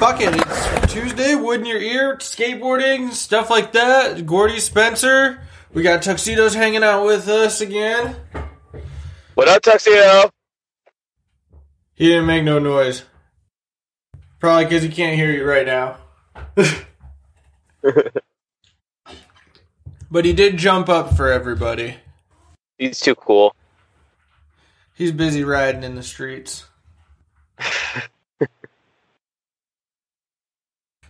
fuck it. It's Tuesday, wood in your ear, skateboarding, stuff like that. Gordy Spencer. We got Tuxedos hanging out with us again. What up, Tuxedo? He didn't make no noise. Probably because he can't hear you right now. but he did jump up for everybody. He's too cool. He's busy riding in the streets.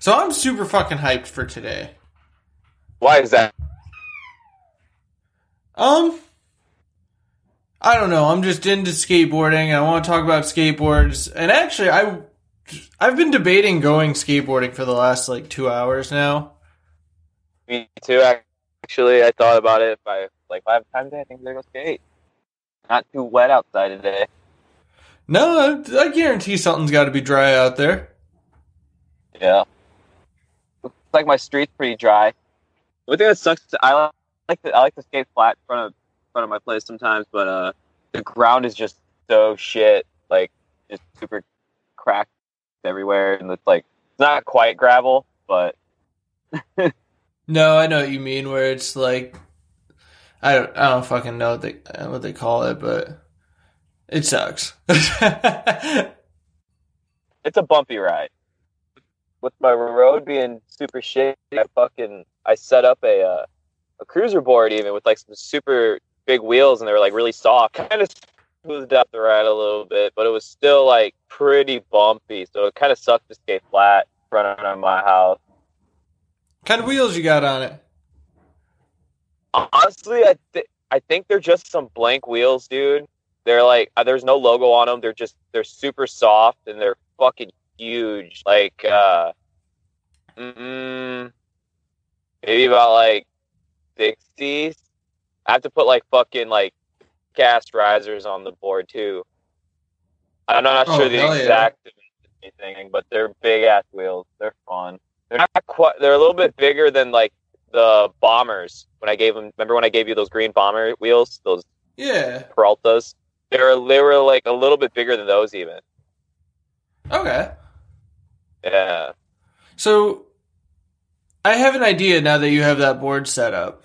so I'm super fucking hyped for today. Why is that? Um, I don't know. I'm just into skateboarding. I want to talk about skateboards. And actually, I I've been debating going skateboarding for the last like two hours now. Me too. Actually, I thought about it. If I like five times today, I think I'm gonna go skate. Not too wet outside today. No, I, I guarantee something's got to be dry out there. Yeah. Looks like my street's pretty dry. The only thing that sucks, I like to I like to skate flat in front of front of my place sometimes, but uh, the ground is just so shit, like just super cracked everywhere, and it's like it's not quite gravel, but No, I know what you mean. Where it's like, I don't, I don't fucking know what they what they call it, but it sucks. it's a bumpy ride. With my road being super shitty, I fucking I set up a uh, a cruiser board even with like some super big wheels, and they were like really soft. Kind of smoothed out the ride a little bit, but it was still like pretty bumpy. So it kind of sucked to skate flat in front of my house. kind of wheels you got on it? Honestly, I th- I think they're just some blank wheels, dude. They're like uh, there's no logo on them. They're just they're super soft and they're fucking huge. Like uh, mm, maybe about like sixties. I have to put like fucking like cast risers on the board too. I'm not Oh, sure the hell yeah. exact thing, but they're big ass wheels. They're fun. They're not quite. They're a little bit bigger than like the bombers. When I gave them, remember when I gave you those green bomber wheels, those Yeah. Peraltas? They were they were like a little bit bigger than those even. Okay. Yeah. So I have an idea now that you have that board set up.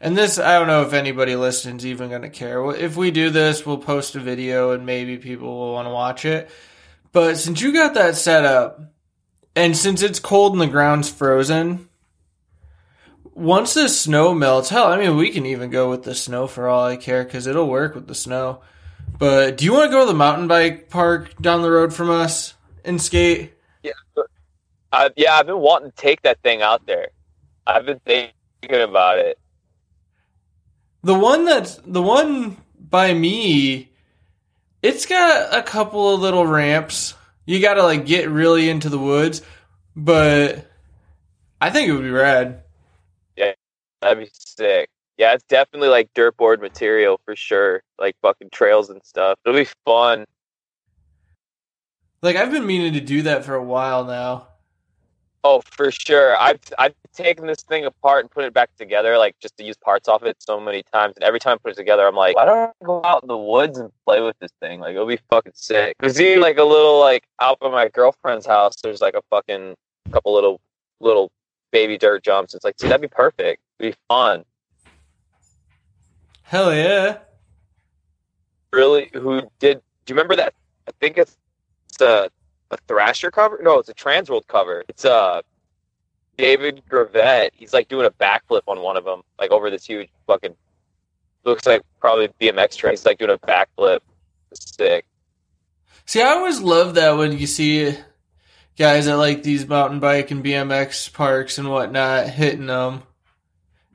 And this, I don't know if anybody listening's even going to care. If we do this, we'll post a video and maybe people will want to watch it. But since you got that set up, and since it's cold and the ground's frozen, once the snow melts, hell, I mean, we can even go with the snow for all I care because it'll work with the snow. But do you want to go to the mountain bike park down the road from us and skate? Uh, yeah, I've been wanting to take that thing out there. I've been thinking about it. The one that's the one by me, it's got a couple of little ramps. You got to like get really into the woods, but I think it would be rad. Yeah, that'd be sick. Yeah, it's definitely like dirt board material for sure. Like fucking trails and stuff. It'll be fun. Like I've been meaning to do that for a while now. Oh, for sure. I've I've taken this thing apart and put it back together, like just to use parts off it so many times. And every time I put it together, I'm like, why don't I go out in the woods and play with this thing? Like it'll be fucking sick. Cause even like a little like out by my girlfriend's house, there's like a fucking couple little little baby dirt jumps. It's like, see, that'd be perfect. It'd be fun. Hell yeah. Really, who did? Do you remember that? I think it's, it's a a Thrasher cover. No, it's a Transworld cover. It's uh David Gravette. He's like doing a backflip on one of them, like over this huge fucking. Looks like probably BMX track. He's like doing a backflip. It's sick. See, I always love that when you see guys at like these mountain bike and BMX parks and whatnot hitting them.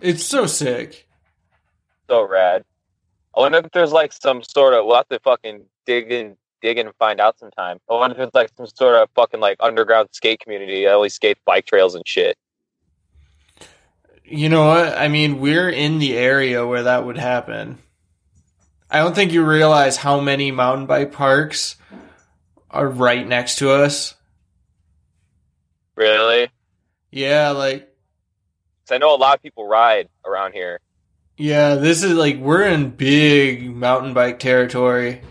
It's so sick. So rad. I wonder if there's like some sort of. We'll have to fucking dig in, dig in and find out sometime. I wonder if it's like some sort of fucking like underground skate community that only skates bike trails and shit. You know what? I mean, we're in the area where that would happen. I don't think you realize how many mountain bike parks are right next to us. Really? Yeah, like 'Cause I know a lot of people ride around here. yeah, this is like we're in big mountain bike territory.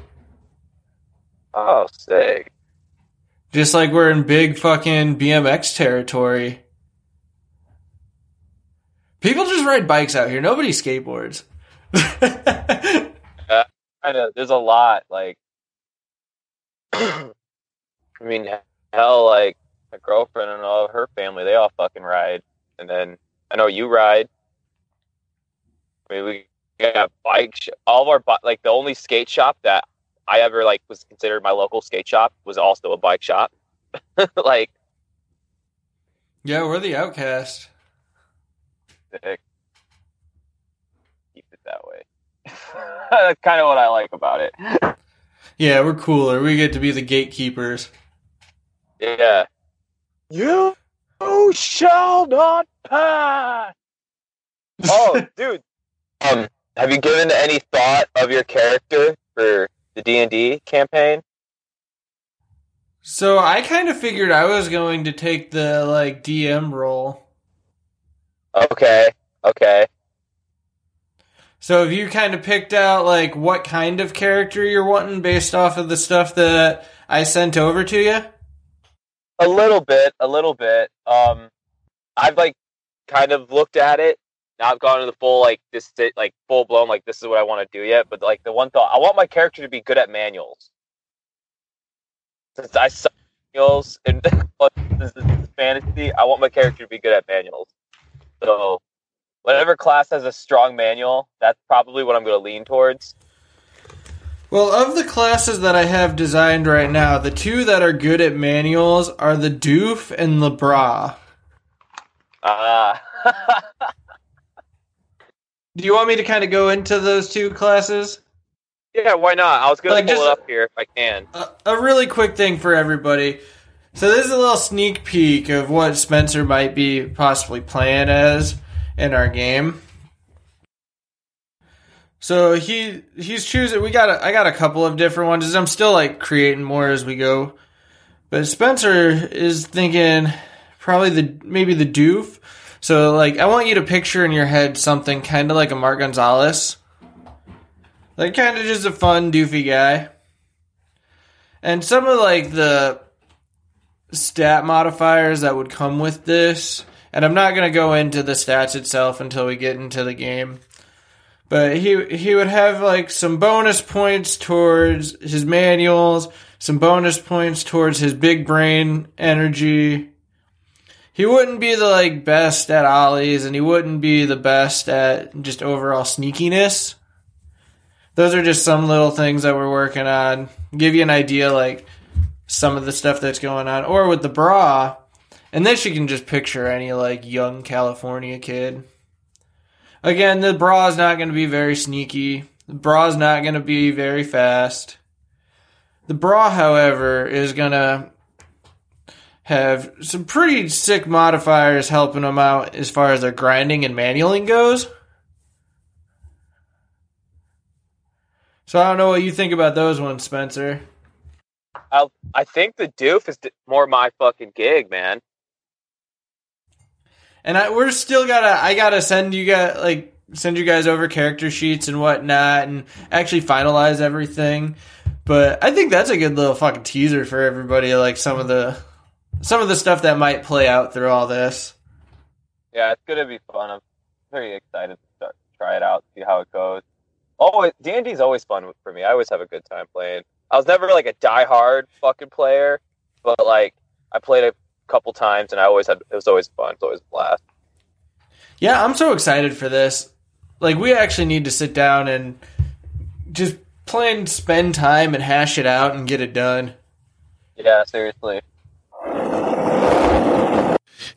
Oh, sick. Just like we're in big fucking BMX territory. People just ride bikes out here. Nobody skateboards. I know there's a lot like I mean hell like my girlfriend and all of her family they all fucking ride and then I know you ride I mean we got bike sh- all of our like the only skate shop that I ever like was considered my local skate shop was also a bike shop like yeah, we're the outcast. sick. keep it that way that's kind of what I like about it Yeah, we're cooler. We get to be the gatekeepers. Yeah. You shall not pass. Oh, dude. Um, have you given any thought of your character for the D and D campaign? So I kind of figured I was going to take the like DM role. Okay. Okay. So have you kind of picked out like what kind of character you're wanting based off of the stuff that I sent over to you? A little bit. A little bit. Um, I've like kind of looked at it. Not gone to the full like this like full blown like this is what I want to do yet. But like the one thought, I want my character to be good at manuals. Since I suck manuals and this is fantasy, I want my character to be good at manuals. So whatever class has a strong manual, that's probably what I'm going to lean towards. Well, of the classes that I have designed right now, the two that are good at manuals are the Doof and the Bra. Ah, Do you want me to kind of go into those two classes? yeah, why not? I was going Like, to pull it up here if I can. a, a really quick thing for everybody. So this is a little sneak peek of what Spencer might be possibly playing as in our game. So he he's choosing. We got a, I got a couple of different ones. I'm still like creating more as we go. But Spencer is thinking probably the maybe the doof. So like I want you to picture in your head something kind of like a Mark Gonzalez. Like kind of just a fun doofy guy. And some of like the stat modifiers that would come with this, and I'm not going to go into the stats itself until we get into the game. But he he would have like some bonus points towards his manuals, some bonus points towards his big brain energy. He wouldn't be the like best at ollies, and he wouldn't be the best at just overall sneakiness. Those are just some little things that we're working on. Give you an idea, like some of the stuff that's going on, or with the bra, and then she can just picture any like young California kid. Again, the bra is not going to be very sneaky. The bra is not going to be very fast. The bra, however, is going to have some pretty sick modifiers helping them out as far as their grinding and manualing goes. So I don't know what you think about those ones, Spencer. I I think the doof is more my fucking gig, man. And I we're still gotta I gotta send you guys like send you guys over character sheets and whatnot and actually finalize everything. But I think that's a good little fucking teaser for everybody, like some of the some of the stuff that might play out through all this. Yeah, it's gonna be fun. I'm very excited to start try it out, see how it goes. Always D and D is always fun for me. I always have a good time playing. I was never like a die-hard fucking player, but like I played a couple times and I always had it was always fun. It's always a blast. Yeah, I'm so excited for this. Like we actually need to sit down and just plan spend time and hash it out and get it done. Yeah, seriously.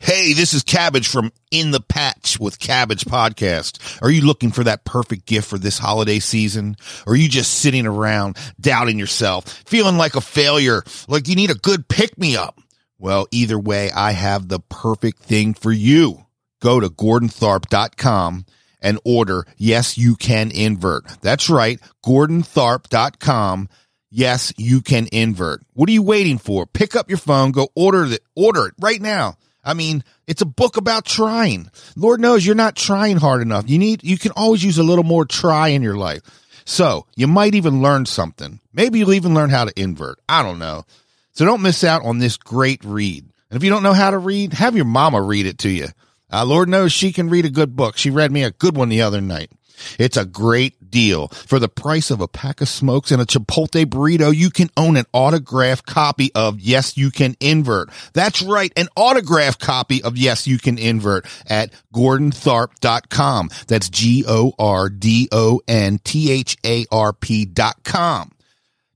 Hey, this is Cabbage from In the Patch with Cabbage Podcast. Are you looking for that perfect gift for this holiday season? Or are you just sitting around doubting yourself, feeling like a failure, like you need a good pick me up? Well, either way, I have the perfect thing for you. Go to gordontharp.com and order Yes, You Can Invert. That's right, gordontharp.com. Yes, you can invert. What are you waiting for? Pick up your phone, go order it, order it right now. I mean, it's a book about trying. Lord knows you're not trying hard enough. You need, you can always use a little more try in your life. So you might even learn something. Maybe you'll even learn how to invert. I don't know. So don't miss out on this great read. And if you don't know how to read, have your mama read it to you. Uh, Lord knows she can read a good book. She read me a good one the other night. It's a great deal. For the price of a pack of smokes and a Chipotle burrito, you can own an autographed copy of Yes, You Can Invert. That's right, an autographed copy of Yes, You Can Invert at gordontharp.com. That's G O R D O N T H A R P.com.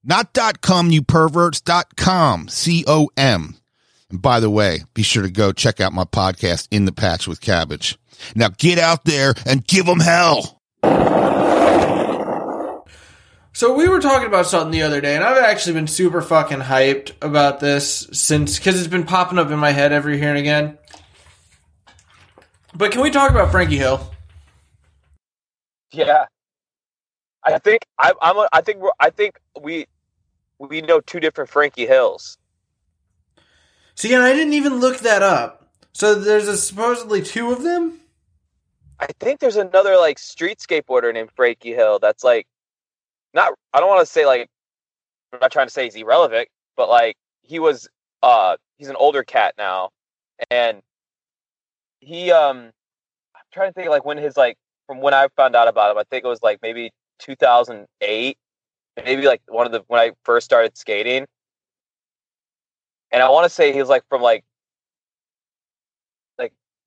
Not dot com, you perverts, dot com, C-O-M. And by the way, be sure to go check out my podcast, In the Patch with Cabbage. Now get out there and give them hell. So we were talking about something the other day, and I've actually been super fucking hyped about this since because it's been popping up in my head every here and again. But can we talk about Frankie Hill? Yeah, I think I, I'm. A, I think we're, I think we we know two different Frankie Hills. See, and I didn't even look that up. So there's a supposedly two of them. I think there's another like street skateboarder named Frankie Hill. That's like not. I don't want to say like. I'm not trying to say he's irrelevant, but like he was. Uh, he's an older cat now, and he um. I'm trying to think like when his like from when I found out about him. I think it was like maybe 2008, maybe like one of the when I first started skating. And I want to say he was like from like like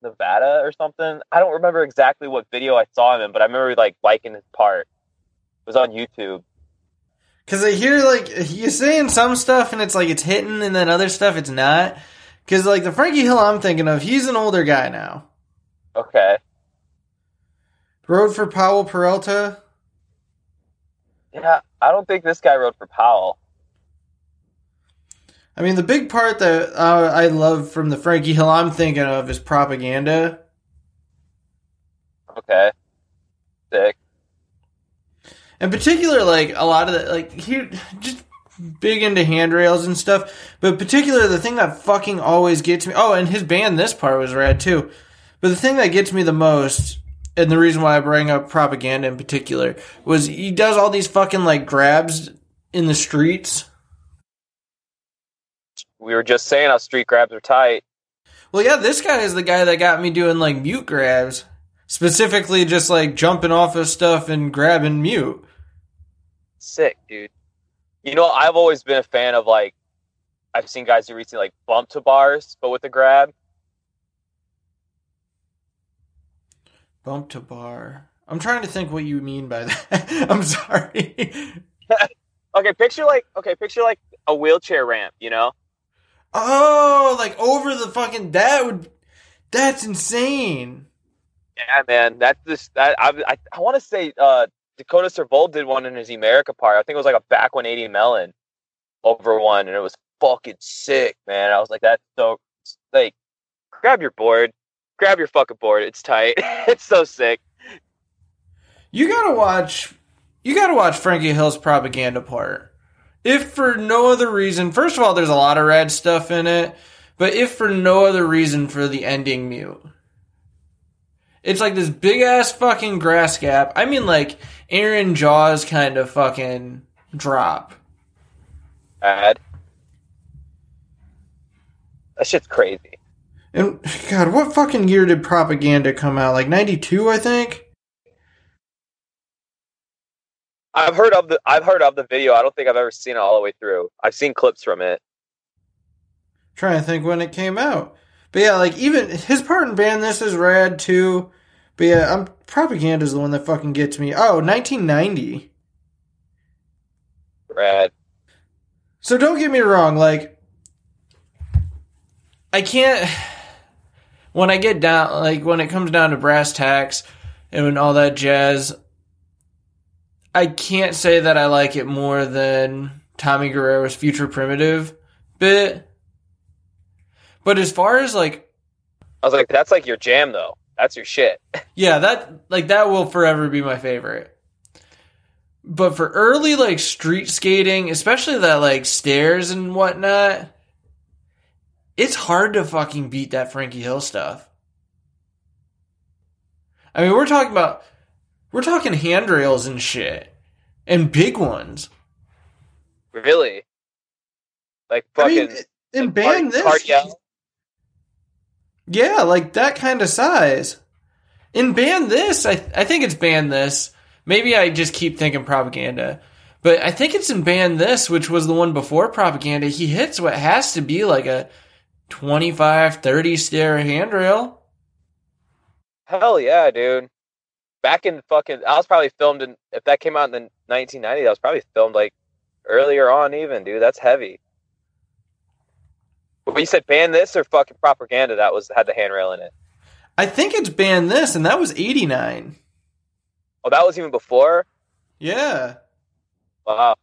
Nevada or something. I don't remember exactly what video I saw him in, but I remember like liking his part. It was on YouTube. Cause I hear like you're saying some stuff and it's like it's hitting, and then other stuff it's not. Cause like the Frankie Hill I'm thinking of, he's an older guy now. Okay. Rode for Powell Peralta. Yeah, I don't think this guy rode for Powell. I mean, the big part that uh, I love from the Frankie Hill I'm thinking of is propaganda. Okay. Sick. In particular, like a lot of the like he just big into handrails and stuff. But particular, the thing that fucking always gets me. Oh, and his band, this part was rad too. But the thing that gets me the most, and the reason why I bring up propaganda in particular, was he does all these fucking like grabs in the streets. We were just saying how street grabs are tight. Well, yeah, this guy is the guy that got me doing like mute grabs. Specifically, just like jumping off of stuff and grabbing mute. Sick, dude. You know, I've always been a fan of like, I've seen guys do recently like bump to bars, but with a grab. Bump to bar. I'm trying to think what you mean by that. I'm sorry. Okay, picture like okay, picture like a wheelchair ramp. You know, Oh, like over the fucking that would that's insane. yeah, man. That's just that. I I, I want to say uh, Dakota Servold did one in his America part. I think it was like a back 180 melon over one, and it was fucking sick, man. I was like, that's so like, grab your board, grab your fucking board. It's tight. it's so sick. You gotta watch you gotta watch Frankie Hill's propaganda part. If for no other reason, first of all, there's a lot of rad stuff in it, but if for no other reason for the ending mute. It's like this big ass fucking grass gap. I mean like Aaron Jaws kind of fucking drop. Bad. That shit's crazy. And God, what fucking year did propaganda come out? Like ninety two, I think? I've heard of the I've heard of the video. I don't think I've ever seen it all the way through. I've seen clips from it. trying to think when it came out. But yeah, like even his part in band this is rad too. But yeah, I'm propaganda is the one that fucking gets me. Oh, 1990. Rad. So don't get me wrong, like I can't when I get down like when it comes down to brass tacks and all that jazz I can't say that I like it more than Tommy Guerrero's Future Primitive bit. But as far as like I was like, that's like your jam though. That's your shit. Yeah, that like that will forever be my favorite. But for early like street skating, especially that like stairs and whatnot, it's hard to fucking beat that Frankie Hill stuff. I mean, we're talking about we're talking handrails and shit. And big ones. Really? Like I fucking mean, and ban this. Cardiel. Yeah, like that kind of size. In ban this, I I think it's ban this. Maybe I just keep thinking propaganda. But I think it's in ban this, which was the one before propaganda. He hits what has to be like a 25, 30 stair handrail. Hell yeah, dude. Back in fucking, I was probably filmed in. If that came out in the 1990, I was probably filmed like earlier on, even, dude. That's heavy. But you said ban this or fucking propaganda that was had the handrail in it. I think it's ban this, and that was 89. Oh, that was even before. Yeah. Wow.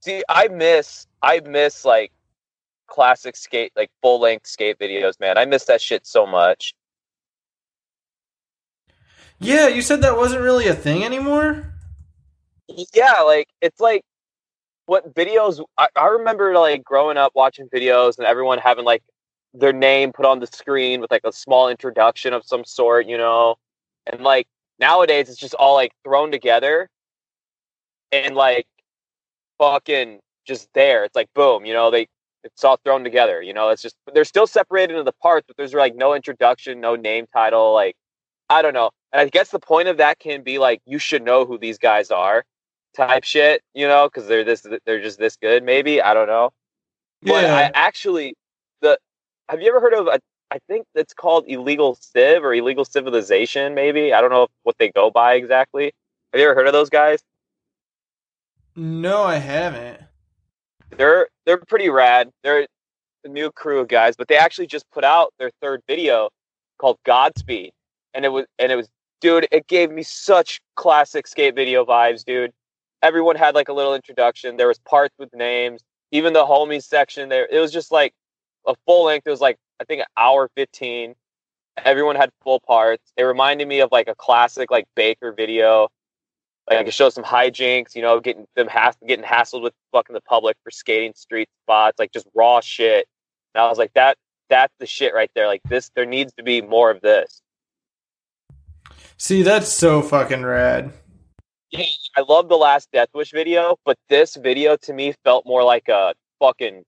See, I miss, I miss like classic skate, like full length skate videos, man. I miss that shit so much. Yeah, you said that wasn't really a thing anymore? Yeah, like it's like what videos I, I remember like growing up watching videos and everyone having like their name put on the screen with like a small introduction of some sort, you know. And like nowadays it's just all like thrown together and like fucking just there. It's like boom, you know, they it's all thrown together, you know. It's just they're still separated into the parts, but there's like no introduction, no name title, like I don't know. And I guess the point of that can be like you should know who these guys are, type shit, you know, because they're this they're just this good. Maybe I don't know. But Yeah. I actually the have you ever heard of a I think it's called illegal civ or illegal civilization. Maybe I don't know what they go by exactly. Have you ever heard of those guys? No, I haven't. They're they're pretty rad. They're a new crew of guys, but they actually just put out their third video called Godspeed, and it was and it was dude. It gave me such classic skate video vibes, dude. Everyone had like a little introduction. There was parts with names. Even the homies section there. It was just like a full length. It was like I think an hour fifteen. Everyone had full parts. It reminded me of like a classic like Baker video. Like it shows some hijinks, you know, getting them hass- getting hassled with fucking the public for skating street spots, like just raw shit. And I was like, that that's the shit right there. Like this, there needs to be more of this. See, that's so fucking rad. I love the last Death Wish video, but this video to me felt more like a fucking,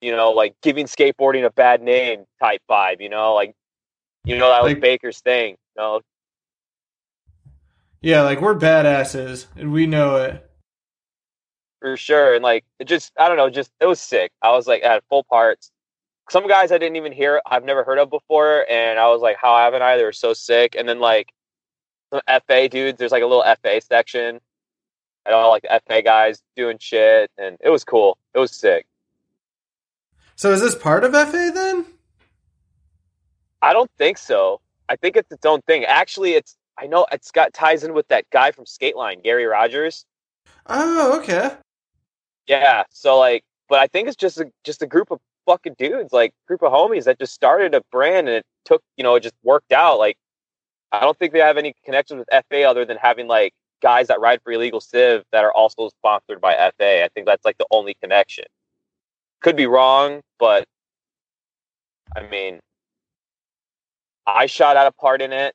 you know, like giving skateboarding a bad name type vibe. You know, like, you know, that was Like- Baker's thing. You know, Yeah, like we're badasses, and we know it. for sure. And like, it just, I don't know, just it was sick. I was like, at full parts. Some guys I didn't even hear, I've never heard of before, and I was like, how haven't I? They were so sick. And then like, some FA dudes, there's like a little FA section, and all like the FA guys doing shit, and it was cool. It was sick. So is this part of FA then? I don't think so. I think it's its own thing. Actually, it's I know it's got ties in with that guy from Skateline, Gary Rogers. Oh, okay. Yeah. So like, but I think it's just a just a group of fucking dudes, like group of homies that just started a brand and it took, you know, it just worked out. Like, I don't think they have any connection with FA other than having like guys that ride for illegal civ that are also sponsored by FA. I think that's like the only connection. Could be wrong, but I mean, I shot out a part in it.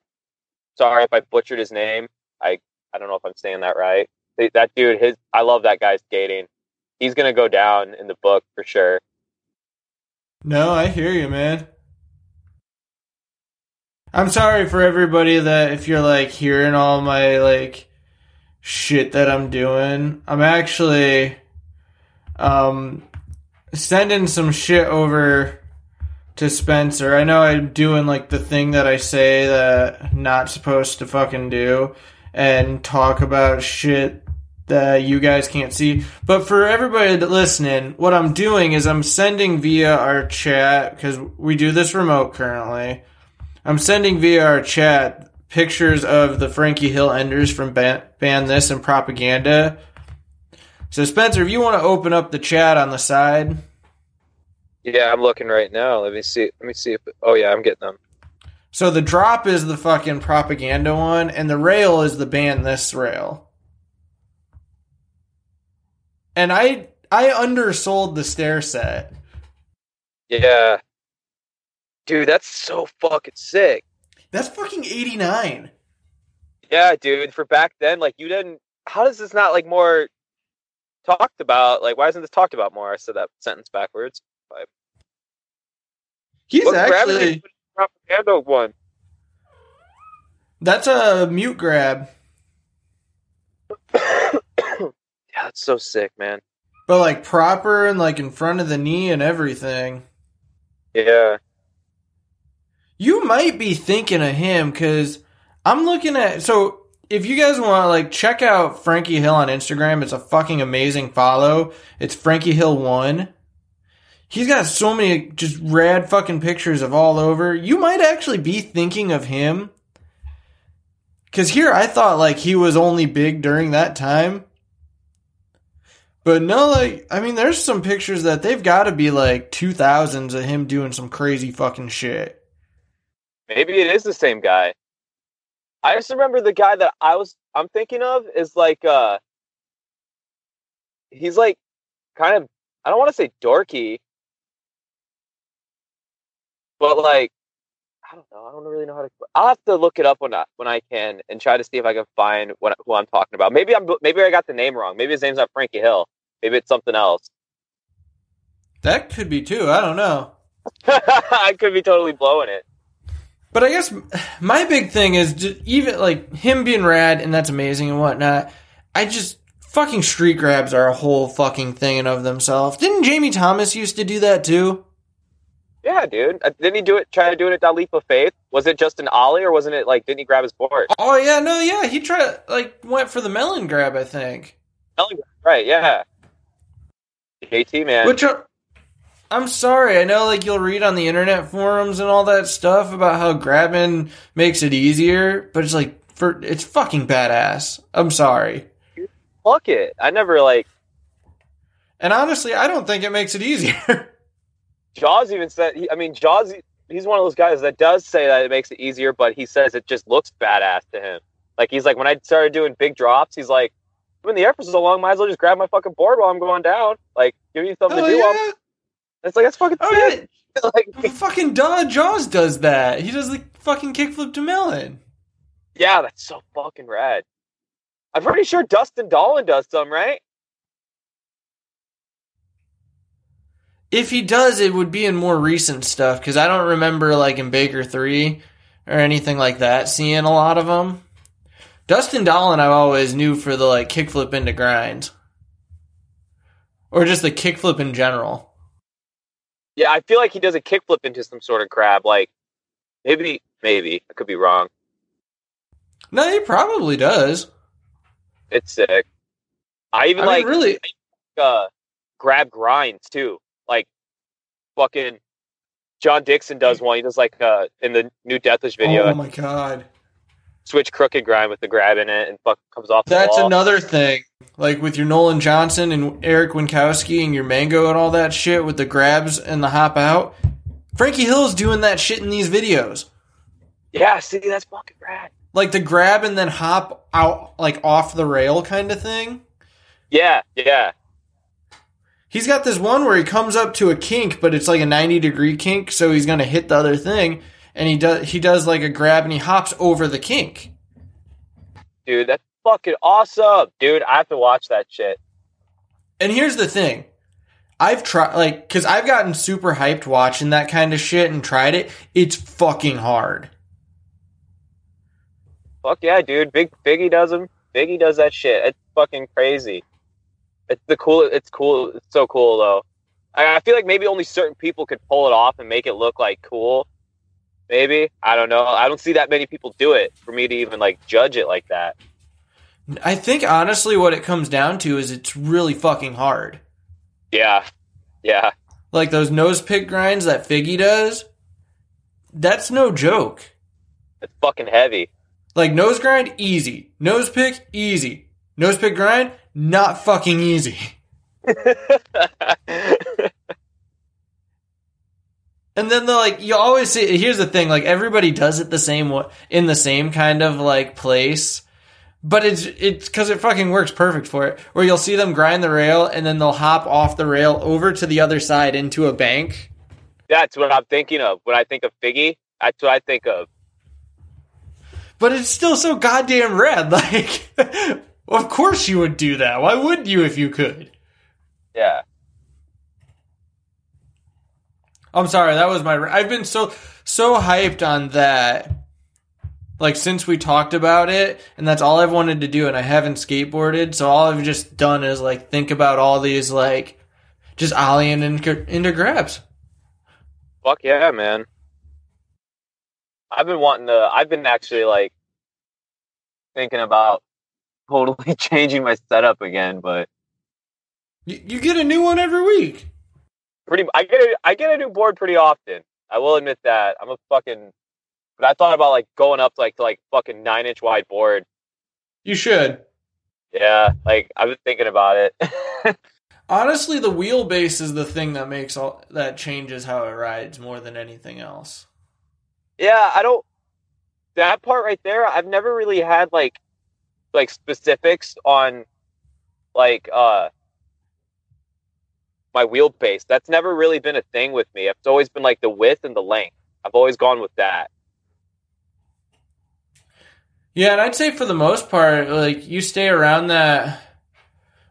Sorry if I butchered his name. I I don't know if I'm saying that right. That dude, his I love that guy's skating. He's gonna go down in the book for sure. No, I hear you, man. I'm sorry for everybody that if you're like hearing all my like shit that I'm doing. I'm actually um sending some shit over to Spencer. I know I'm doing like the thing that I say that I'm not supposed to fucking do and talk about shit that you guys can't see. But for everybody listening, what I'm doing is I'm sending via our chat because we do this remote currently. I'm sending via our chat pictures of the Frankie Hill Enders from Ban, Ban This and Propaganda. So Spencer, if you want to open up the chat on the side, Yeah, I'm looking right now. Let me see. Let me see if. Oh yeah, I'm getting them. so the drop is the fucking propaganda one, and the rail is the Ban This rail. And I I undersold the stair set. Yeah, dude, that's so fucking sick. That's fucking 89. Yeah, dude. For back then, like you didn't. How does this not like more talked about? Like, why isn't this talked about more? I said that sentence backwards. He's What actually propaganda one? that's a mute grab, Yeah, that's so sick, man. but like proper and like in front of the knee and everything. Yeah. You might be thinking of him because I'm looking at. So if you guys want, to like, check out Frankie Hill on Instagram. It's a fucking amazing follow. It's Frankie Hill one. He's got so many just rad fucking pictures of all over. You might actually be thinking of him. Cause here I thought like he was only big during that time. But no, like, I mean, there's some pictures that they've got to be like 2000s of him doing some crazy fucking shit. Maybe it is the same guy. I just remember the guy that I was I'm thinking of is like uh he's like kind of I don't want to say dorky, but like I don't know. I don't really know how to. I'll have to look it up when I when I can and try to see if I can find what who I'm talking about. Maybe I'm maybe I got the name wrong. Maybe his name's not Frankie Hill. Maybe it's something else. That could be too. I don't know. I could be totally blowing it. But I guess my big thing is just even like him being rad and that's amazing and whatnot. I just fucking street grabs are a whole fucking thing in of themselves. Didn't Jamie Thomas used to do that too? Yeah, dude. Uh, Didn't he do it? Try to do it at that leap of faith? Was it just an ollie, or wasn't it like? Didn't he grab his board? Oh yeah, no, yeah, he tried like went for the melon grab, I think. Right? Yeah. JT man. Which uh, I'm sorry, I know like you'll read on the internet forums and all that stuff about how grabbing makes it easier, but it's like for it's fucking badass. I'm sorry. Fuck it. I never like. And honestly, I don't think it makes it easier. Jaws even said. He, I mean, Jaws. He's one of those guys that does say that it makes it easier, but he says it just looks badass to him. Like he's like, when I started doing big drops, he's like, I'm in the air for so long, might as well just grab my fucking board while I'm going down. Like, give me something oh to do. while I'm- yeah. It's like that's fucking Oh yeah. like, fucking Duh Jaws does that. He does the fucking kickflip to melon. yeah, that's so fucking rad. I'm pretty sure Dustin Dollin does some, right? If he does, it would be in more recent stuff because I don't remember like in Baker three or anything like that seeing a lot of them. Dustin Dollin, I always knew for the like kickflip into grind, or just the kickflip in general. Yeah, I feel like he does a kickflip into some sort of crab. Like, maybe, maybe I could be wrong. No, he probably does. It's sick. I even I like mean, really, uh, grab grinds too. Like, fucking Jon Dickson does one. He does like uh in the new Deathwish video, oh my god, switch crooked grind with the grab in it, and fuck comes off. The that's wall. another thing. Like with your Nolan Johnson and Eric Winkowski and your Mango and all that shit with the grabs and the hop out. Frankie Hill's doing that shit in these videos. Yeah, see, that's fucking rad. like the grab and then hop out like off the rail kind of thing. Yeah, yeah, He's got this one where he comes up to a kink, but it's like a 90 degree kink, so he's gonna hit the other thing, and he does he does like a grab and he hops over the kink. dude, that's fucking awesome, dude. I have to watch that shit. And here's the thing. I've tried like cuz I've gotten super hyped watching that kind of shit and tried it. It's fucking hard. Fuck yeah, dude. Big Biggie does him. Biggie does that shit. It's fucking crazy. It's the cool. It's cool. It's so cool though. I, I feel like maybe only certain people could pull it off and make it look like cool. Maybe I don't know. I don't see that many people do it for me to even like judge it like that. I think honestly what it comes down to is it's really fucking hard. Yeah, yeah, Like those nose pick grinds that Figgy does. That's no joke. it's fucking heavy. Like nose grind, easy. Nose pick, easy. Nose pick grind, not fucking easy. And then the like you always see here's the thing, like everybody does it the same way in the same kind of like place. But it's it's cause it fucking works perfect for it. Where you'll see them grind the rail and then they'll hop off the rail over to the other side into a bank. That's what I'm thinking of when I think of Figgy. That's what I think of. But it's still so goddamn rad. Like of course you would do that. Why wouldn't you if you could? Yeah. I'm sorry, that was my. I've been so so hyped on that. Like since we talked about it, and that's all I've wanted to do, and I haven't skateboarded, so all I've just done is like think about all these like just ollieing into, into grabs. Fuck yeah, man. I've been wanting to. I've been actually like thinking about totally changing my setup again, but You, you get a new one every week. pretty. I get a, I get a new board pretty often. I will admit that. I'm a fucking. But I thought about like going up to like to like fucking nine inch wide board. You should. Yeah, like I've been thinking about it. Honestly, the wheelbase is the thing that makes all that changes how it rides more than anything else. yeah, I don't. That part right there, I've never really had like like specifics on like uh my wheelbase. That's never really been a thing with me. It's always been like the width and the length. I've always gone with that. Yeah, and I'd say for the most part, like you stay around that.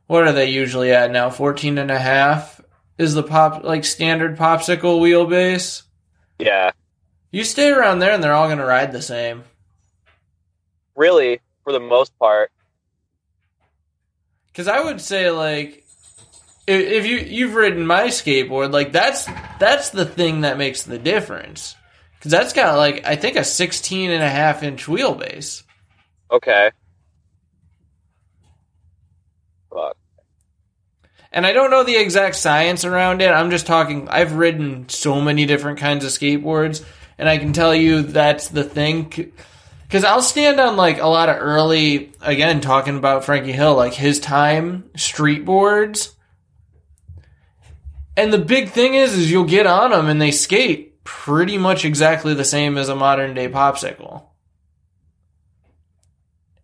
What are they usually at now? 14 and a half is the pop like standard popsicle wheelbase. Yeah, You stay around there, and they're all going to ride the same. really, for the most part. Because I would say like, if, you you've ridden my skateboard, like that's that's the thing that makes the difference. Because that's got like I think a 16 and a half inch wheelbase. Okay. Fuck. And I don't know the exact science around it. I'm just talking. I've ridden so many different kinds of skateboards, and I can tell you that's the thing. Because I'll stand on like a lot of early, again, talking about Frankie Hill, like his time street boards. And the big thing is, is you'll get on them and they skate pretty much exactly the same as a modern day popsicle.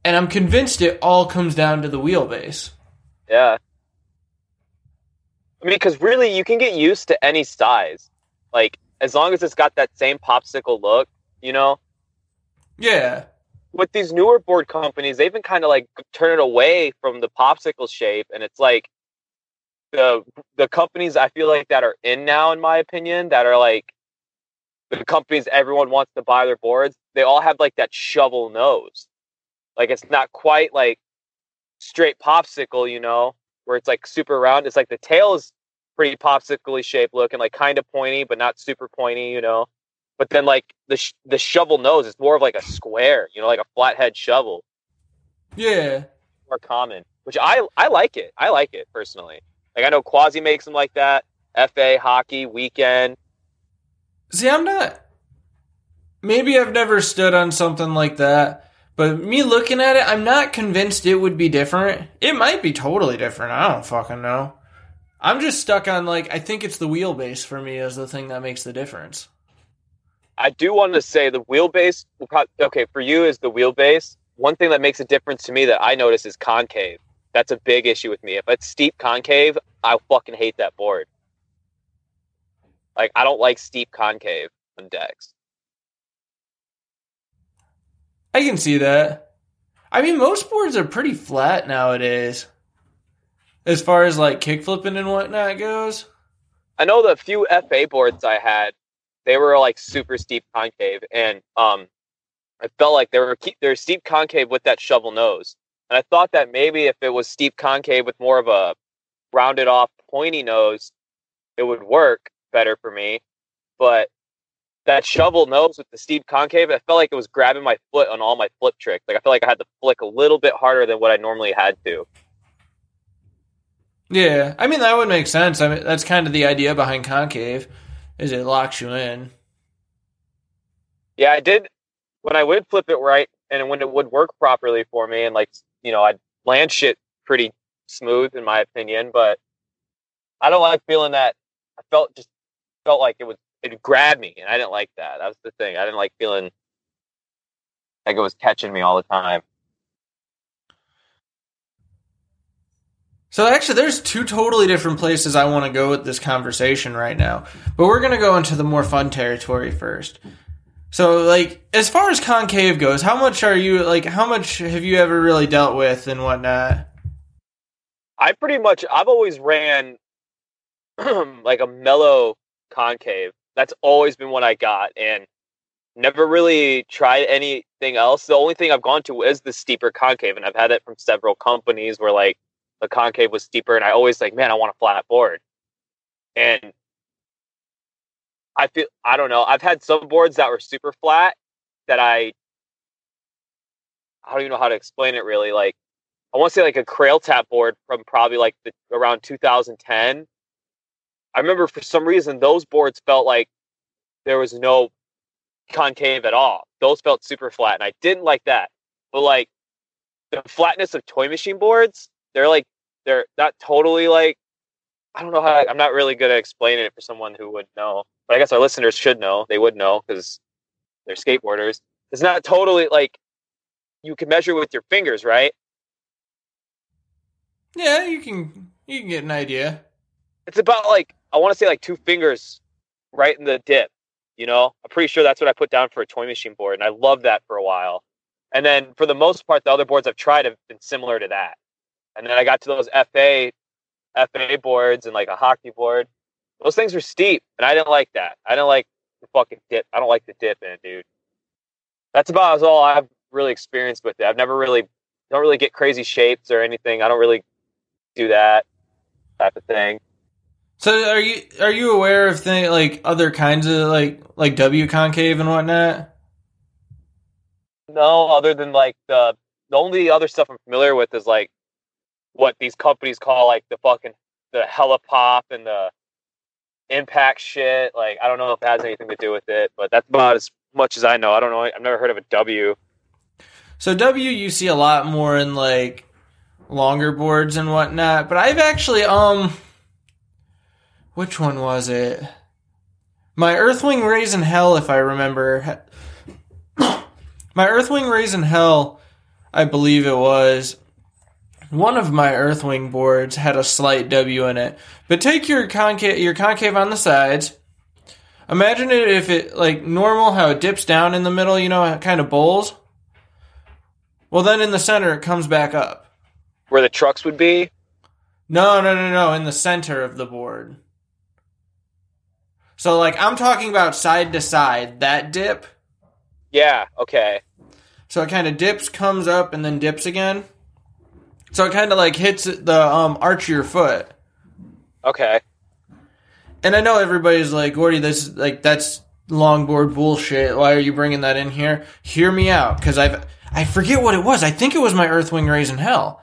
And I'm convinced it all comes down to the wheelbase. Yeah. I mean, because really, you can get used to any size. Like, as long as it's got that same popsicle look, you know? Yeah. With these newer board companies, they've been kind of like turning away from the popsicle shape. And it's like the the companies I feel like that are in now, in my opinion, that are like the companies everyone wants to buy their boards, they all have like that shovel nose. Like, it's not quite like straight popsicle, you know, where it's like super round. It's like the tail is pretty popsicle shaped looking, like kind of pointy, but not super pointy, you know. But then like the sh- the shovel nose is more of like a square, you know, like a flathead shovel, Yeah. more common. Which I I like it. I like it personally. Like I know Quasi makes them like that. FA hockey weekend. See, I'm not. Maybe I've never stood on something like that, but me looking at it, I'm not convinced it would be different. It might be totally different. I don't fucking know. I'm just stuck on like I think it's the wheelbase for me as the thing that makes the difference. I do want to say the wheelbase. Okay, for you is the wheelbase. One thing that makes a difference to me that I notice is concave. That's a big issue with me. If it's steep concave, I fucking hate that board. Like I don't like steep concave on decks. I can see that. I mean, most boards are pretty flat nowadays, as far as like kick flipping and whatnot goes. I know the few FA boards I had, they were like super steep concave, and um, I felt like they were they're steep concave with that shovel nose, and I thought that maybe if it was steep concave with more of a rounded off pointy nose, it would work better for me. But that shovel nose with the steep concave, I felt like it was grabbing my foot on all my flip tricks. Like I felt like I had to flick a little bit harder than what I normally had to. Yeah, I mean that would make sense. I mean that's kind of the idea behind concave, is it locks you in. Yeah, I did when I would flip it right and when it would work properly for me and like you know, I'd land shit pretty smooth in my opinion, but I don't like feeling that I felt just felt like it would it grabbed me and I didn't like that. That was the thing. I didn't like feeling like it was catching me all the time. So actually, there's two totally different places I want to go with this conversation right now, but we're gonna go into the more fun territory first. So, like, as far as concave goes, how much are you like? How much have you ever really dealt with and whatnot? I pretty much I've always ran like a mellow concave. That's always been what I got, and never really tried anything else. The only thing I've gone to is the steeper concave, and I've had it from several companies where like the concave was steeper, and I always like, man, I want a flat board, and I feel I don't know. I've had some boards that were super flat that I I don't even know how to explain it really. Like I want to say like a Crail Tap board from probably like the around 2010. I remember for some reason those boards felt like there was no concave at all. Those felt super flat, and I didn't like that. But like the flatness of toy machine boards, they're like they're not totally like I don't know how I'm not really good at explaining it for someone who would know. But I guess our listeners should know. They would know because they're skateboarders. It's not totally like you can measure with your fingers, right? Yeah, you can you can get an idea. It's about like I want to say like two fingers right in the dip. You know, I'm pretty sure that's what I put down for a toy machine board, and I loved that for a while. And then for the most part, the other boards I've tried have been similar to that. And then I got to those FA FA boards and like a hockey board. Those things are steep, and I didn't like that. I didn't like the fucking dip. I don't like the dip in it, dude. That's about all I've really experienced with it. I've never really don't really get crazy shapes or anything. I don't really do that type of thing. So are you are you aware of thing like other kinds of like like W concave and whatnot? No, other than like the the only other stuff I'm familiar with is like what these companies call like the fucking the helipop and the impact shit. Like I don't know if it has anything to do with it, but that's about as much as I know. I don't know. I've never heard of a W. So W you see a lot more in like longer boards and whatnot, but I've actually um which one was it? My Earthwing Raisin Hell, if I remember. my Earthwing Raisin Hell, I believe it was. One of my Earthwing boards had a slight W in it. But take your concave, your concave on the sides. Imagine it if it like normal, how it dips down in the middle, you know, kind of bowls. Well, then in the center, it comes back up. Where the trucks would be? No, no, no, no, in the center of the board. So, like, I'm talking about side to side, that dip. Yeah, okay. So it kind of dips, comes up, and then dips again. So it kind of like hits the um, arch of your foot. Okay. And I know everybody's like, Gordy, this like that's longboard bullshit. Why are you bringing that in here? Hear me out, because I've I forget what it was. I think it was my Earthwing Raisin Hell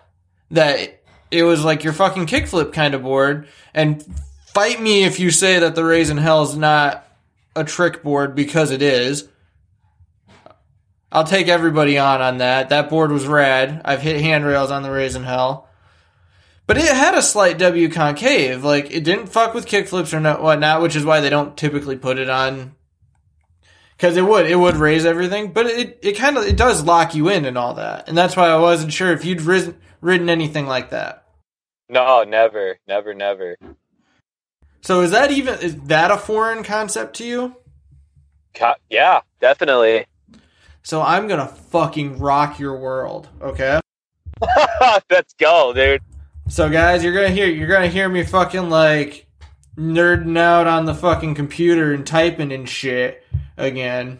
that it was like your fucking kickflip kind of board. And fight me if you say that the Raisin Hell is not a trick board because it is. I'll take everybody on on that. That board was rad. I've hit handrails on the Raisin Hell. But it had a slight W concave. Like, it didn't fuck with kickflips or not, whatnot, which is why they don't typically put it on. Because it would. It would raise everything. But it, it kind of, it does lock you in and all that. And that's why I wasn't sure if you'd risen, ridden anything like that. No, never. Never, never. So is that even, is that a foreign concept to you? Yeah, definitely. So I'm gonna fucking rock your world, okay? Let's go, dude. So guys, you're gonna hear you're gonna hear me fucking like nerding out on the fucking computer and typing and shit again.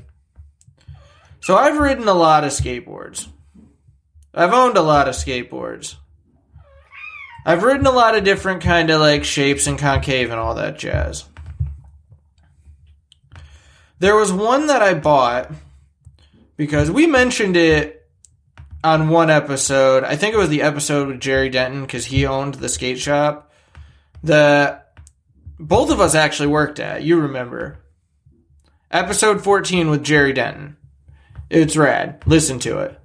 So I've ridden a lot of skateboards. I've owned a lot of skateboards. I've ridden a lot of different kind of like shapes and concave and all that jazz. There was one that I bought because we mentioned it on one episode. I think it was the episode with Jerry Denton because he owned the skate shop that both of us actually worked at. You remember. Episode 14 with Jerry Denton. It's rad. Listen to it.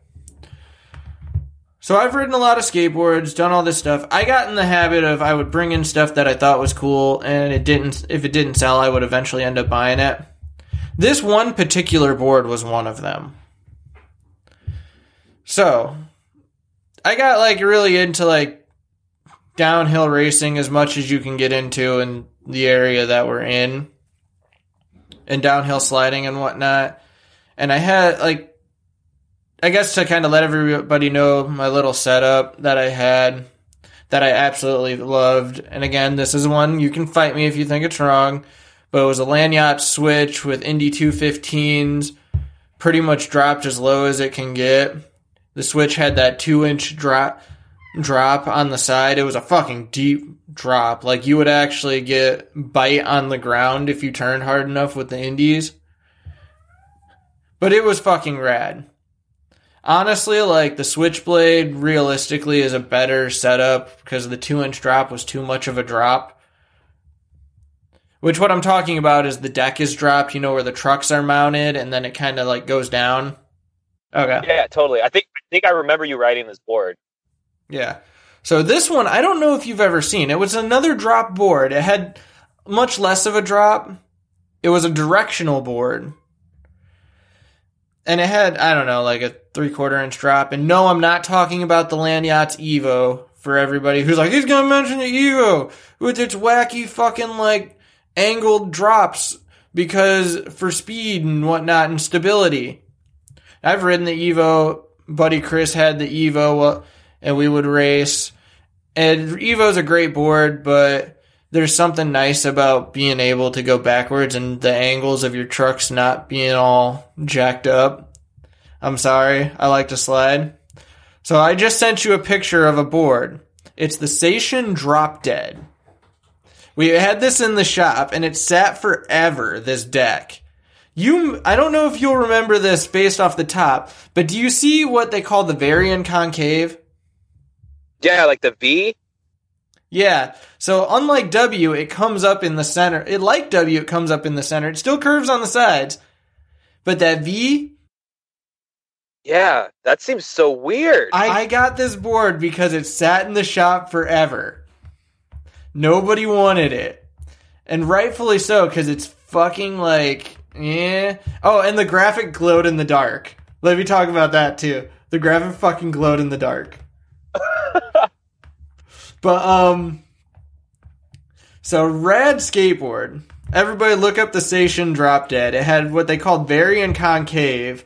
So I've ridden a lot of skateboards, done all this stuff. I got in the habit of I would bring in stuff that I thought was cool and it didn't if it didn't sell, I would eventually end up buying it. This one particular board was one of them. So, I got like really into like downhill racing as much as you can get into in the area that we're in, and downhill sliding and whatnot. And I had like, I guess to kind of let everybody know my little setup that I had. that I absolutely loved. And again, this is one you can fight me if you think it's wrong, but it was a Landyachtz switch with Indy 215s, pretty much dropped as low as it can get. The switch had that two inch drop drop on the side. It was a fucking deep drop. Like you would actually get bite on the ground if you turned hard enough with the indies. But it was fucking rad. Honestly, like the Switchblade realistically is a better setup because the two inch drop was too much of a drop. Which what I'm talking about is the deck is dropped, you know, where the trucks are mounted and then it kind of like goes down. Okay. Yeah, totally. I think I think I remember you riding this board. Yeah. So this one, I don't know if you've ever seen. It was another drop board. It had much less of a drop. It was a directional board. And it had, I don't know, like a three quarter inch drop. And no, I'm not talking about the Landyachtz Evo for everybody who's like, he's gonna mention the Evo with its wacky fucking like angled drops because for speed and whatnot and stability. I've ridden the Evo. Buddy Chris had the Evo uh, and we would race. And Evo's a great board, but there's something nice about being able to go backwards and the angles of your trucks not being all jacked up. I'm sorry, I like to slide. So I just sent you a picture of a board. It's the Station Drop Dead. We had this in the shop and it sat forever, this deck. You, I don't know if you'll remember this based off the top, but do you see what they call the Varian concave? Yeah, like the V. Yeah. So unlike W, it comes up in the center. It like W, it comes up in the center. It still curves on the sides, but that V. Yeah, that seems so weird. I, I got this board because it sat in the shop forever. Nobody wanted it, and rightfully so because it's fucking like yeah. Oh, and the graphic glowed in the dark. Let me talk about that too. The graphic fucking glowed in the dark. but um so rad skateboard. Everybody look up the station Drop Dead. It had what they called Varian Concave,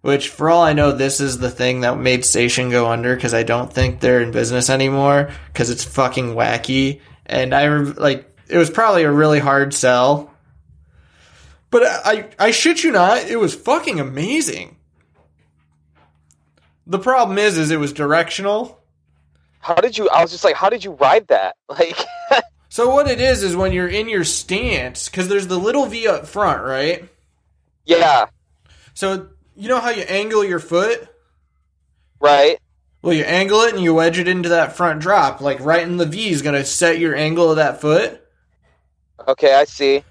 which for all I know this is the thing that made Station go under cuz I don't think they're in business anymore cuz it's fucking wacky and I like it was probably a really hard sell. But I I shit you not, it was fucking amazing. The problem is is it was directional how did you? I was just like, how did you ride that? Like, so what it is is when you're in your stance, because there's the little V up front, right? Yeah. So you know how you angle your foot, right? Well, you angle it and you wedge it into that front drop, like right in the V is going to set your angle of that foot. Okay, I see.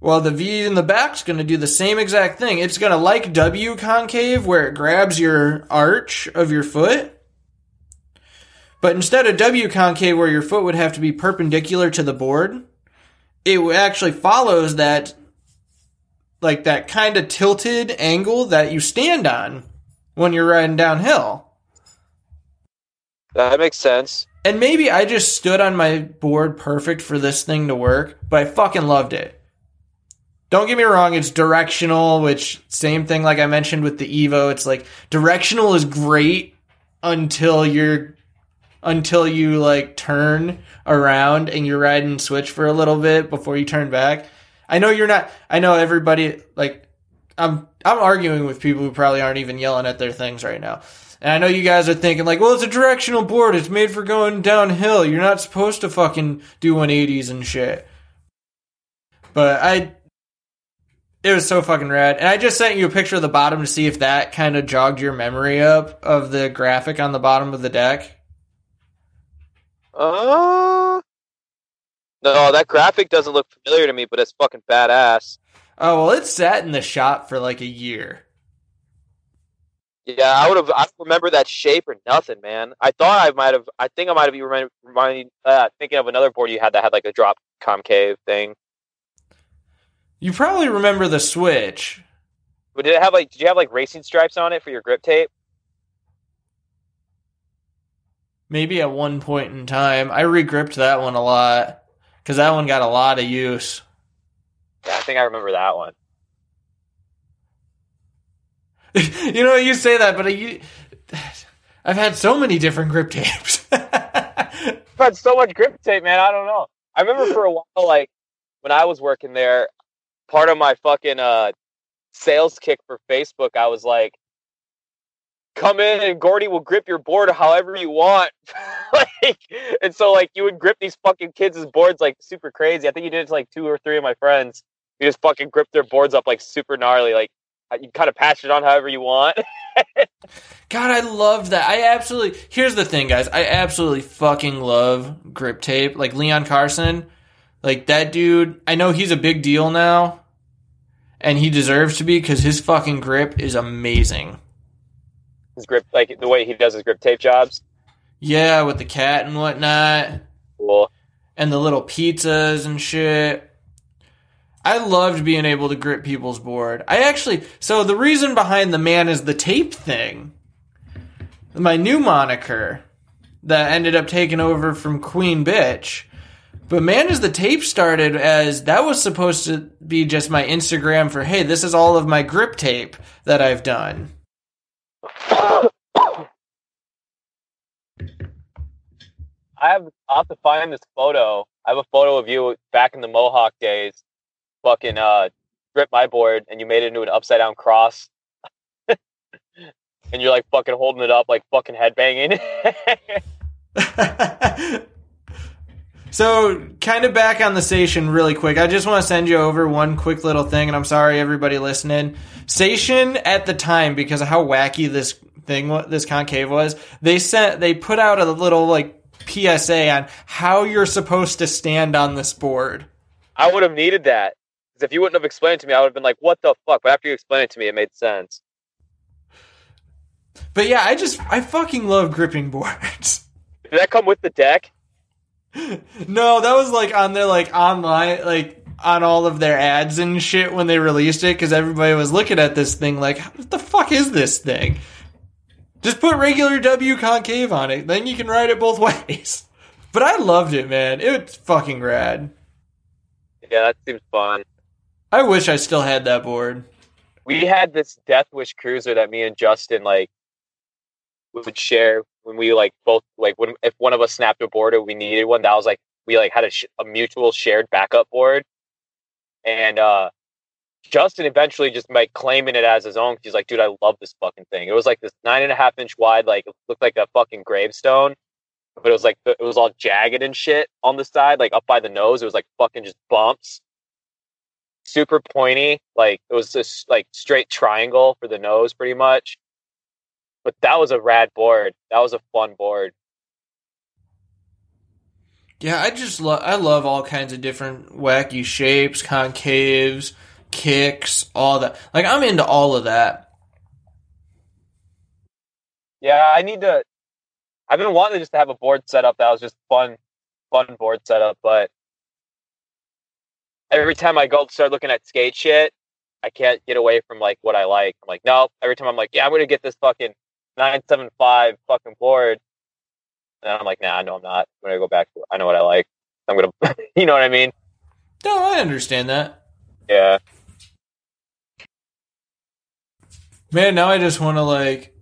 Well, the V in the back is going to do the same exact thing. It's going to like W concave, where it grabs your arch of your foot but instead of W concave, where your foot would have to be perpendicular to the board, it actually follows that, like that kind of tilted angle that you stand on when you're riding downhill. That makes sense. And maybe I just stood on my board perfect for this thing to work, but I fucking loved it. Don't get me wrong, it's directional, which same thing like I mentioned with the Evo. It's like directional is great until you're until you like turn around and you're riding switch for a little bit before you turn back. I know you're not. I know everybody like. I'm I'm arguing with people who probably aren't even yelling at their things right now. And I know you guys are thinking like, well, it's a directional board. It's made for going downhill. You're not supposed to fucking do 180s and shit. But I it was so fucking rad. And I just sent you a picture of the bottom to see if that kind of jogged your memory up of the graphic on the bottom of the deck. Uh, no, that graphic doesn't look familiar to me, but it's fucking badass. Oh well, it sat in the shop for like a year. Yeah, I would have. I remember that shape or nothing, man. I thought I might have. I think I might have been reminding, uh, thinking of another board you had that had like a drop concave thing. You probably remember the Switch. But did it have like? Did you have like racing stripes on it for your grip tape? maybe at one point in time. I regripped that one a lot because that one got a lot of use. Yeah, I think I remember that one. you know, you say that, but you, I've had so many different grip tapes. I've had so much grip tape, man. I don't know. I remember for a while, like when I was working there, part of my fucking uh sales kick for Facebook, I was like, "Come in and Gordy will grip your board however you want." like, and so like you would grip these fucking kids' boards like super crazy. I think you did it to like two or three of my friends. You just fucking grip their boards up like super gnarly. Like uh, you kind of patch it on however you want. God, I love that. I absolutely. Here's the thing, guys. I absolutely fucking love grip tape. Like Leon Karssen, like that dude. I know he's a big deal now, and he deserves to be because his fucking grip is amazing. His grip, like the way he does his grip tape jobs. Yeah, with the cat and whatnot, Cool. and the little pizzas and shit. I loved being able to grip people's board. I actually, so the reason behind the man is the tape thing, my new moniker that ended up taking over from Queen Bitch. But man is the tape started as that was supposed to be just my Instagram for, hey, this is all of my grip tape that I've done. I have I'll have to find this photo. I have a photo of you back in the Mohawk days, fucking uh grip my board and you made it into an upside down cross. and you're like fucking holding it up like fucking headbanging. so, kind of back on the station really quick. I just want to send you over one quick little thing, and I'm sorry everybody listening. Station at the time, because of how wacky this thing, wa- this concave was, they sent, they put out a little like PSA on how you're supposed to stand on this board. I would have needed that. Because if you wouldn't have explained it to me, I would have been like, what the fuck? But after you explained it to me, it made sense. But yeah, I just, I fucking love gripping boards. Did that come with the deck? No, that was like on their like online, like on all of their ads and shit when they released it because everybody was looking at this thing like, what the fuck is this thing? Just put regular W concave on it, then you can ride it both ways. But I loved it, man. It was fucking rad. Yeah, that seems fun. I wish I still had that board. we had this Death Wish cruiser that me and Justin like would share when we like both like when if one of us snapped a board or we needed one that was like we like had a, sh- a mutual shared backup board and uh Justin eventually just like claiming it as his own. He's like, dude, I love this fucking thing. It was like this nine and a half inch wide, like looked like a fucking gravestone, but it was like it was all jagged and shit on the side, like up by the nose. It was like fucking just bumps, super pointy. Like it was this like straight triangle for the nose, pretty much. But that was a rad board. That was a fun board. Yeah, I just love I love all kinds of different wacky shapes, concaves, kicks, all that. Like I'm into all of that. Yeah, I need to. I've been wanting to just have a board set up that was just fun, fun board setup. But every time I go start looking at skate shit, I can't get away from like what I like. I'm like, no. Every time I'm like, yeah, I'm gonna get this fucking nine seven five fucking board, and I'm like, nah, no, I'm not. I'm gonna go back to. I know what I like. I'm gonna, you know what I mean? No, I understand that. Yeah. Man, now I just want to like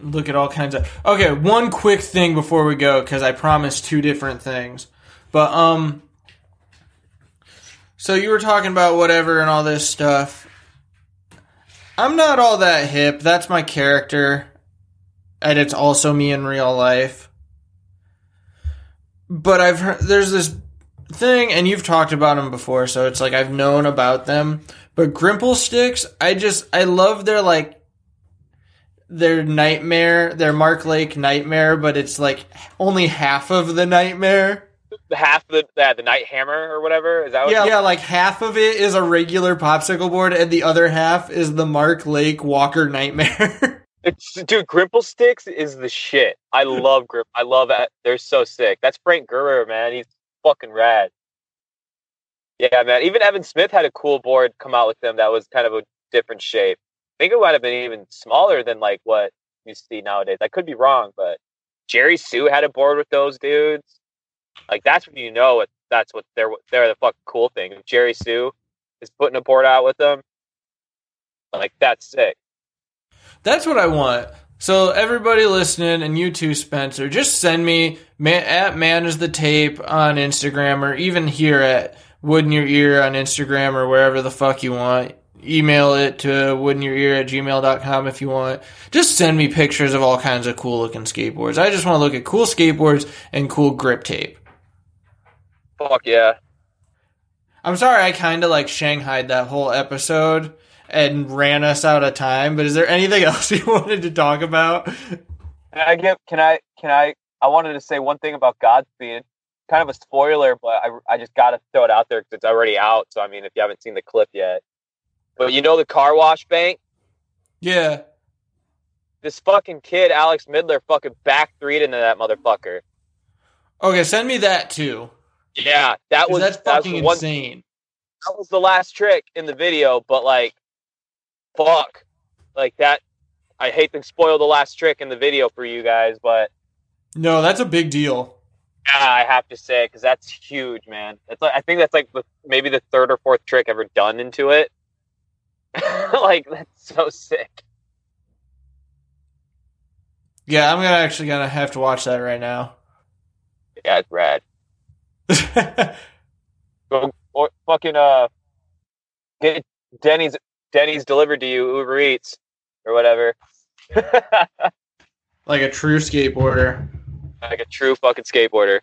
look at all kinds of. Okay, one quick thing before we go because I promised two different things. But um, so you were talking about whatever and all this stuff. I'm not all that hip. That's my character, and it's also me in real life. But I've heard there's this thing, and you've talked about them before, so it's like I've known about them. But Grimple Stix, I just I love their like their nightmare, their Mark Lake nightmare, but it's like only half of the nightmare. Half the uh, the night hammer or whatever is that? What Yeah, yeah, like half of it is a regular popsicle board, and the other half is the Mark Lake Walker nightmare. It's dude, Grimple Stix is the shit. I love Grimp. I love it. They're so sick. That's Frank Gerwer, man. He's fucking rad. Yeah, man. Even Evan Smith had a cool board come out with them that was kind of a different shape. I think it might have been even smaller than like what you see nowadays. I could be wrong, but Jerry Hsu had a board with those dudes. Like that's when you know it. That's what they're they're the fucking cool thing. If Jerry Hsu is putting a board out with them, like that's sick. That's what I want. So everybody listening and you too, Spencer, just send me man, at man is the tape on Instagram or even here at wood in your ear on Instagram or wherever the fuck you want. Email it to wood in your ear at gmail.com if you want. Just send me pictures of all kinds of cool looking skateboards. I just want to look at cool skateboards and cool grip tape. Fuck yeah. I'm sorry I kind of like shanghaied that whole episode and ran us out of time, but is there anything else you wanted to talk about? Can I give? Can I? Can I? I wanted to say one thing about Godspeed. Kind of a spoiler, but I, I just got to throw it out there because it's already out. So I mean, if you haven't seen the clip yet, but you know the car wash bank. Yeah. This fucking kid, Alex Midler, fucking back three into that motherfucker. Okay, send me that too. Yeah, that was that's that was fucking one. insane. That was the last trick in the video, but like, fuck, like that. I hate to spoil the last trick in the video for you guys, but No, that's a big deal. yeah, I have to say because that's huge, man. That's like I think that's like the, maybe the third or fourth trick ever done into it. like that's so sick. Yeah, I'm gonna actually gonna have to watch that right now. Yeah, it's rad. Go or fucking uh, get Denny's Denny's delivered to you Uber Eats or whatever. like a true skateboarder. like a true fucking skateboarder.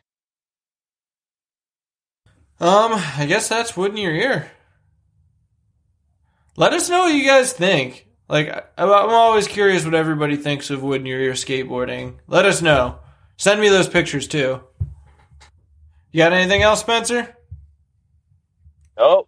Um, I guess that's wood in your ear. Let us know what you guys think. Like, I- I'm always curious what everybody thinks of wood in your ear skateboarding. Let us know. Send me those pictures too. You got anything else, Spencer? Oh,